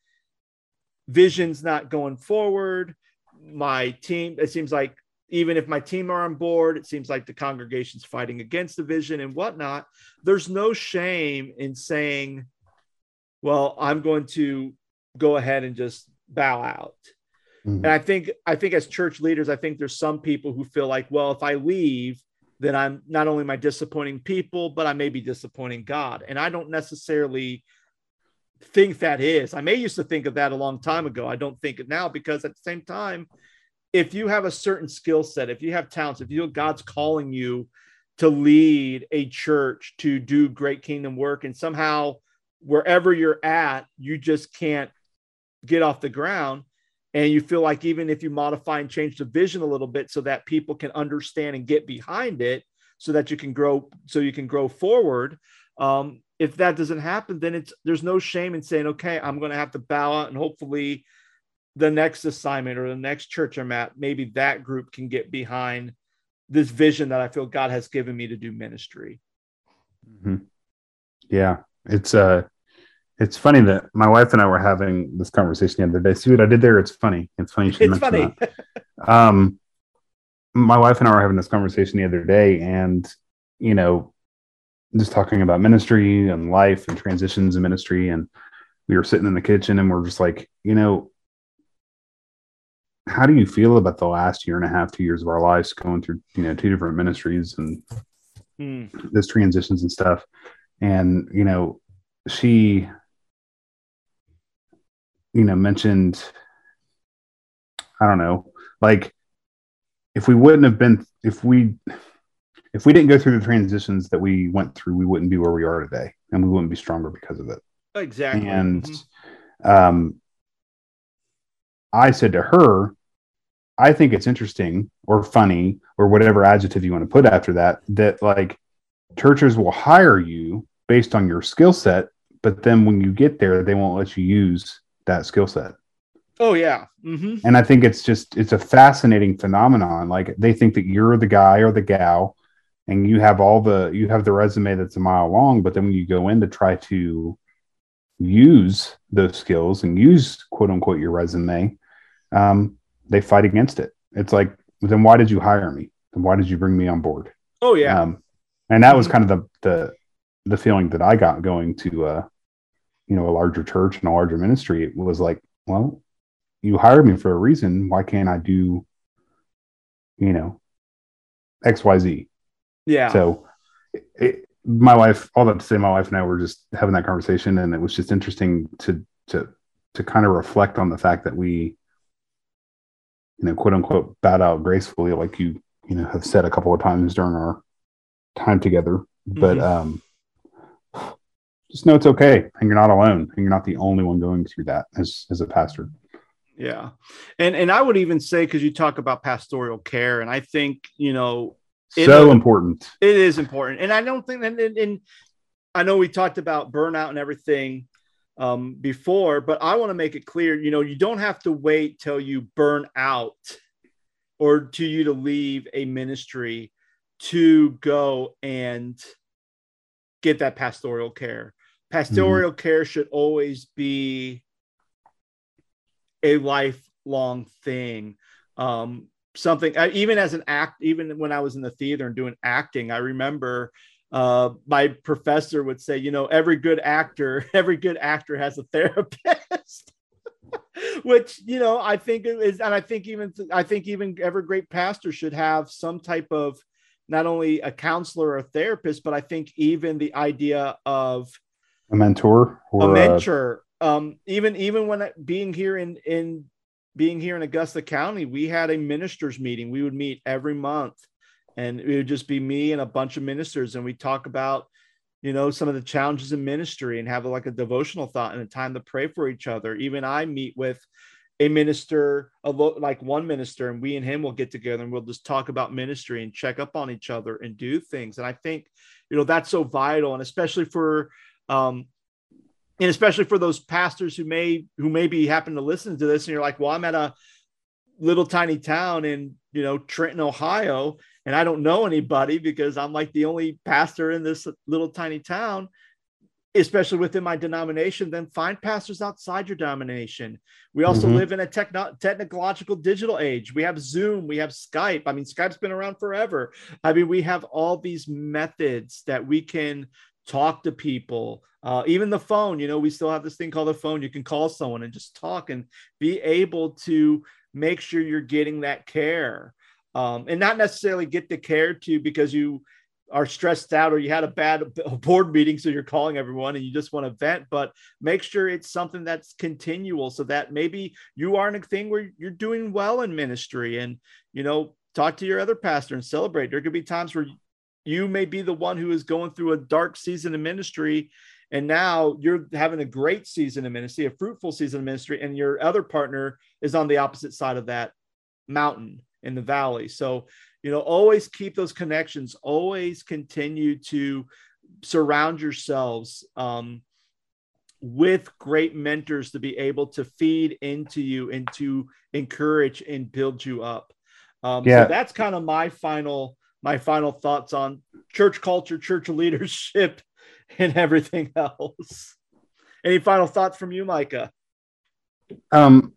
vision's not going forward, my team, it seems like even if my team are on board, it seems like the congregation's fighting against the vision and whatnot. There's no shame in saying, well, I'm going to go ahead and just bow out. Mhm. And I think I think as church leaders, I think there's some people who feel like, well, if I leave, then I'm not only am I disappointing people, but I may be disappointing God. And I don't necessarily think that is. I may used to think of that a long time ago. I don't think it now because at the same time, if you have a certain skill set, if you have talents, if you God's calling you to lead a church to do great kingdom work, and somehow wherever you're at, you just can't get off the ground and you feel like even if you modify and change the vision a little bit so that people can understand and get behind it so that you can grow so you can grow forward um, if that doesn't happen then it's there's no shame in saying okay i'm going to have to bow out and hopefully the next assignment or the next church i'm at maybe that group can get behind this vision that i feel god has given me to do ministry Mhm. Yeah, it's uh It's funny that my wife and I were having this conversation the other day. See what I did there? It's funny. It's funny. It's funny. um, my wife and I were having this conversation the other day, and you know, just talking about ministry and life and transitions in ministry, and we were sitting in the kitchen and we're just like, you know, how do you feel about the last year and a half, two years of our lives going through, you know, two different ministries and mm. this transitions and stuff? And, you know, she, you know, mentioned, I don't know, like if we wouldn't have been, if we, if we didn't go through the transitions that we went through, we wouldn't be where we are today and we wouldn't be stronger because of it. Exactly. And, mm-hmm. um, I said to her, I think it's interesting or funny or whatever adjective you want to put after that, that like churches will hire you based on your skill set, but then when you get there, they won't let you use that skill set. Oh yeah. Mm-hmm. And I think it's just, it's a fascinating phenomenon. Like they think that you're the guy or the gal and you have all the, you have the resume that's a mile long, but then when you go in to try to use those skills and use quote unquote your resume, um, they fight against it. It's like, then why did you hire me? Then why did you bring me on board? Oh yeah. Um, and that was mm-hmm. kind of the, the, the feeling that I got going to, uh, you know, a larger church and a larger ministry. It was like, well, you hired me for a reason. Why can't I do, you know, X, Y, Z? Yeah. So it, my wife, all that to say, my wife and I were just having that conversation, and it was just interesting to to to kind of reflect on the fact that we, you know, quote unquote, bowed out gracefully, like you you know have said a couple of times during our time together. But mm-hmm. Just know it's okay, and you're not alone, and you're not the only one going through that as as a pastor. Yeah, and and I would even say because you talk about pastoral care, and I think you know so important. It is important, and I don't think and, and, and I know we talked about burnout and everything um, before, but I want to make it clear. You know, you don't have to wait till you burn out or to you to leave a ministry to go and get that pastoral care. Pastoral mm-hmm. care should always be a lifelong thing. Um, something I, even as an act even when i was in the theater and doing acting i remember uh, my professor would say you know every good actor every good actor has a therapist which you know i think is and i think even i think even every great pastor should have some type of not only a counselor or therapist but i think even the idea of a mentor or a mentor um, even even when being here in in being here in Augusta County, we had a ministers meeting. We would meet every month and it would just be me and a bunch of ministers. And we talk about, you know, some of the challenges in ministry and have like a devotional thought and a time to pray for each other. Even I meet with a minister, a like one minister, and we and him will get together and we'll just talk about ministry and check up on each other and do things. And I think, you know, that's so vital. And especially for, um, and especially for those pastors who may who maybe happen to listen to this and you're like well i'm at a little tiny town in you know trenton ohio and i don't know anybody because i'm like the only pastor in this little tiny town. Especially within my denomination then find pastors outside your denomination. We also mm-hmm. live in a techno- technological digital age. We have zoom we have skype. I mean skype's been around forever. I mean we have all these methods that we can talk to people uh, even the phone you know we still have this thing called the phone. You can call someone and just talk and be able to make sure you're getting that care um, and not necessarily get the care to because you are stressed out or you had a bad board meeting so you're calling everyone and you just want to vent but make sure it's something that's continual so that maybe you are in a thing where you're doing well in ministry. And you know talk to your other pastor and celebrate. There could be times where you may be the one who is going through a dark season of ministry and now you're having a great season of ministry a fruitful season of ministry and your other partner is on the opposite side of that mountain in the valley. So you know always keep those connections. Always continue to surround yourselves um, with great mentors to be able to feed into you and to encourage and build you up. Um, yeah. so that's kind of my final my final thoughts on church culture, church leadership, and everything else. Any final thoughts from you, Micah? Um,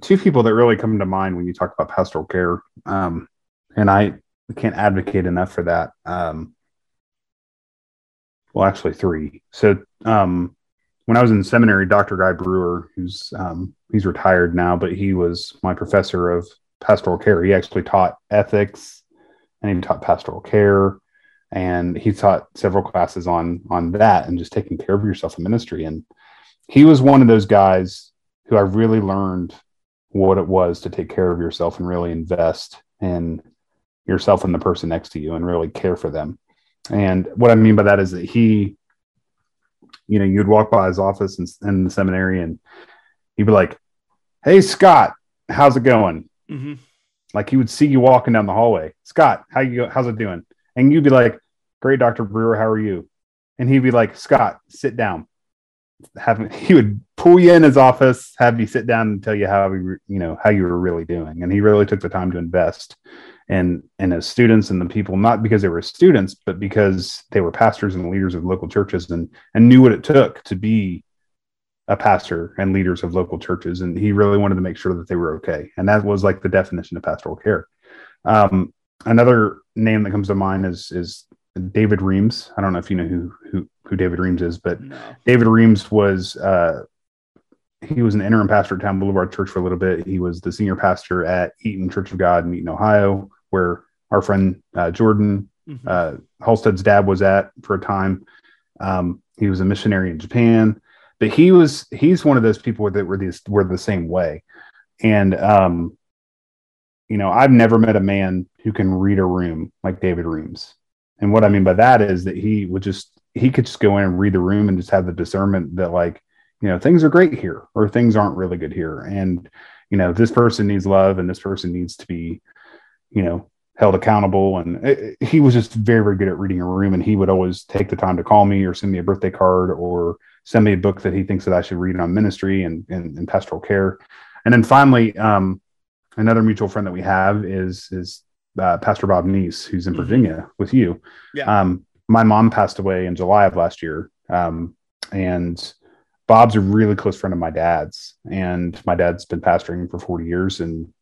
two people that really come to mind when you talk about pastoral care, um, and I can't advocate enough for that. Um, well, actually, three. So, um, when I was in seminary, Dr. Guy Brewer, who's um, he's retired now, but he was my professor of pastoral care. He actually taught ethics, and he taught pastoral care, and he taught several classes on on that and just taking care of yourself in ministry. And he was one of those guys who I really learned what it was to take care of yourself and really invest in yourself and the person next to you and really care for them. And what I mean by that is that he, you know, you'd walk by his office in, in the seminary and he'd be like, Hey, Scott, how's it going? Mm-hmm. Like he would see you walking down the hallway. Scott, how you, how's it doing? And you'd be like, great, Dr. Brewer, how are you? And he'd be like, Scott, sit down. Have he would pull you in his office, have you sit down and tell you how you know how you were really doing. And he really took the time to invest and and as students and the people not because they were students but because they were pastors and leaders of local churches and and knew what it took to be a pastor and leaders of local churches and he really wanted to make sure that they were okay and that was like the definition of pastoral care um, another name that comes to mind is is david reams i don't know if you know who who, who david reams is but no. david reams was uh, he was an interim pastor at Towne Boulevard Church for a little bit. He was the senior pastor at Eaton Church of God in Eaton, Ohio, where our friend uh, Jordan mm-hmm. uh, Halstead's dad was at for a time. Um, he was a missionary in Japan, but he was he's one of those people that were these were the same way. And um, you know, I've never met a man who can read a room like David Reams. And what I mean by that is that he would just he could just go in and read the room and just have the discernment that like you know things are great here or things aren't really good here and you know this person needs love and this person needs to be you know held accountable and it, he was just very very good at reading a room and he would always take the time to call me or send me a birthday card or send me a book that he thinks that i should read on ministry and, and, and pastoral care and then finally um, another mutual friend that we have is is uh, pastor bob neese who's in mm-hmm. virginia with you yeah. um, my mom passed away in july of last year um, and Bob's a really close friend of my dad's, and my dad's been pastoring for 40 years, and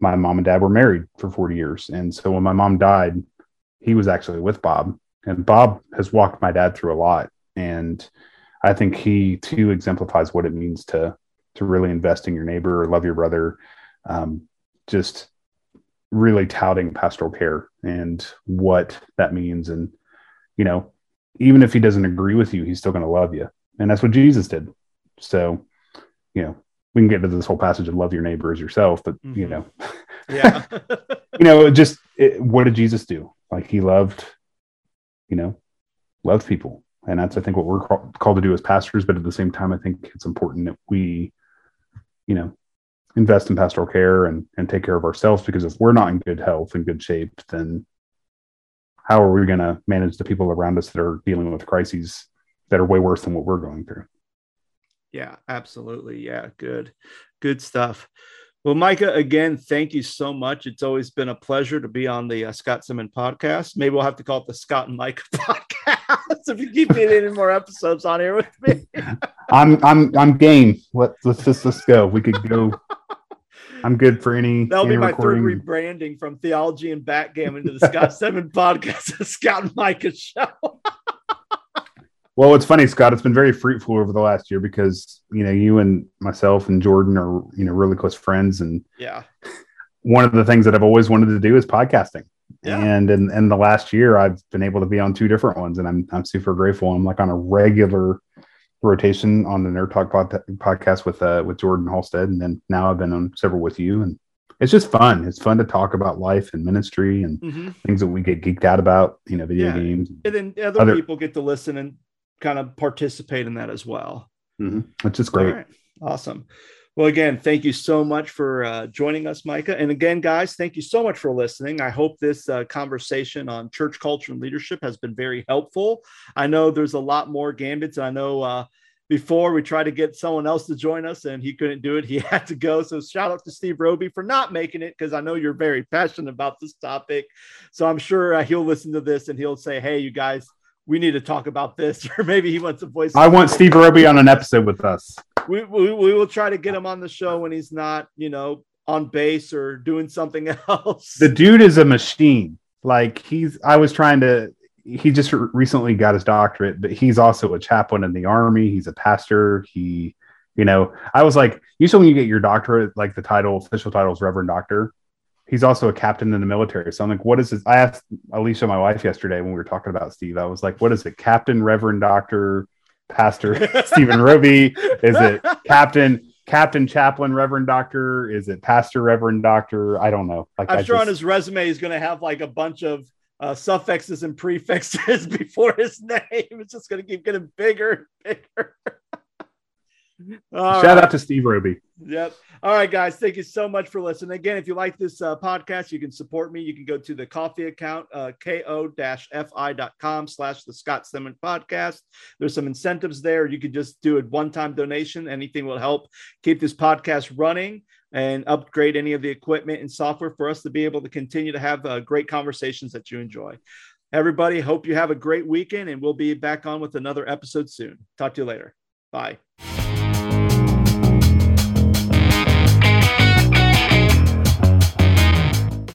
my mom and dad were married for 40 years. And so when my mom died, he was actually with Bob, and Bob has walked my dad through a lot. And I think he too exemplifies what it means to to really invest in your neighbor or love your brother. Um, just really touting pastoral care and what that means. And, you know, even if he doesn't agree with you, he's still going to love you and that's what Jesus did. So, you know, we can get into this whole passage of love your neighbor as yourself, but mm-hmm. you know, yeah, you know, just it, what did Jesus do? Like he loved, you know, loved people, and that's I think what we're called to do as pastors. But at the same time, I think it's important that we, you know, invest in pastoral care and and take care of ourselves because if we're not in good health and good shape, then how are we going to manage the people around us that are dealing with crises that are way worse than what we're going through. Yeah, absolutely. Yeah, good, good stuff. Well, Micah, again, thank you so much. It's always been a pleasure to be on the uh, Scott Stedman podcast. Maybe we'll have to call it the Scott and Micah podcast if you keep getting any more episodes on here with me. I'm I'm I'm game. Let let's just let's go. We could go. I'm good for any. That'll any be my recording. third rebranding from theology and backgammon to the Scott Stedman podcast, the Scott and Micah show. Well, it's funny, Scott. It's been very fruitful over the last year because you know you and myself and Jordan are you know really close friends, and yeah, one of the things that I've always wanted to do is podcasting. Yeah. And in, in the last year, I've been able to be on two different ones, and I'm I'm super grateful. I'm like on a regular rotation on the Nerd Talk pod, podcast with uh with Jordan Halstead, and then now I've been on several with you, and it's just fun. It's fun to talk about life and ministry and mm-hmm. things that we get geeked out about, you know, video yeah. games. And then other, other, people get to listen and kind of participate in that as well. Mm-hmm. Which is great. Awesome. Well, again, thank you so much for uh, joining us, Micah. And again, guys, thank you so much for listening. I hope this uh, conversation on church culture and leadership has been very helpful. I know there's a lot more gambits. I know uh, before we tried to get someone else to join us and he couldn't do it. He had to go. So shout out to Steve Roby for not making it because I know you're very passionate about this topic. So I'm sure uh, he'll listen to this and he'll say, hey, you guys, we need to talk about this, or maybe he wants a voice. I want Steve Roby on an episode with us. We, we, we will try to get him on the show when he's not, you know, on base or doing something else. The dude is a machine. Like he's, I was trying to, he just recently got his doctorate, but he's also a chaplain in the army. He's a pastor. He, you know, I was like, usually when you get your doctorate, like the title, official title is Reverend Doctor. He's also a captain in the military. So I'm like, what is this? I asked Alicia, my wife, yesterday when we were talking about Steve. I was like, what is it? Captain, Reverend Doctor, Pastor Stephen Roby? Is it Captain? Captain Chaplain Reverend Doctor? Is it Pastor Reverend Doctor? I don't know. Like I'm I sure just... on his resume he's going to have like a bunch of uh, suffixes and prefixes before his name. It's just going to keep getting bigger and bigger. Shout right. out to Steve Roby. Yep. All right, guys. Thank you so much for listening. Again, if you like this uh, podcast, you can support me. You can go to the Ko-fi account, uh, ko-fi.com slash the Scott Stedman podcast. There's some incentives there. You can just do a one-time donation. Anything will help keep this podcast running and upgrade any of the equipment and software for us to be able to continue to have uh, great conversations that you enjoy. Everybody, hope you have a great weekend, and we'll be back on with another episode soon. Talk to you later. Bye.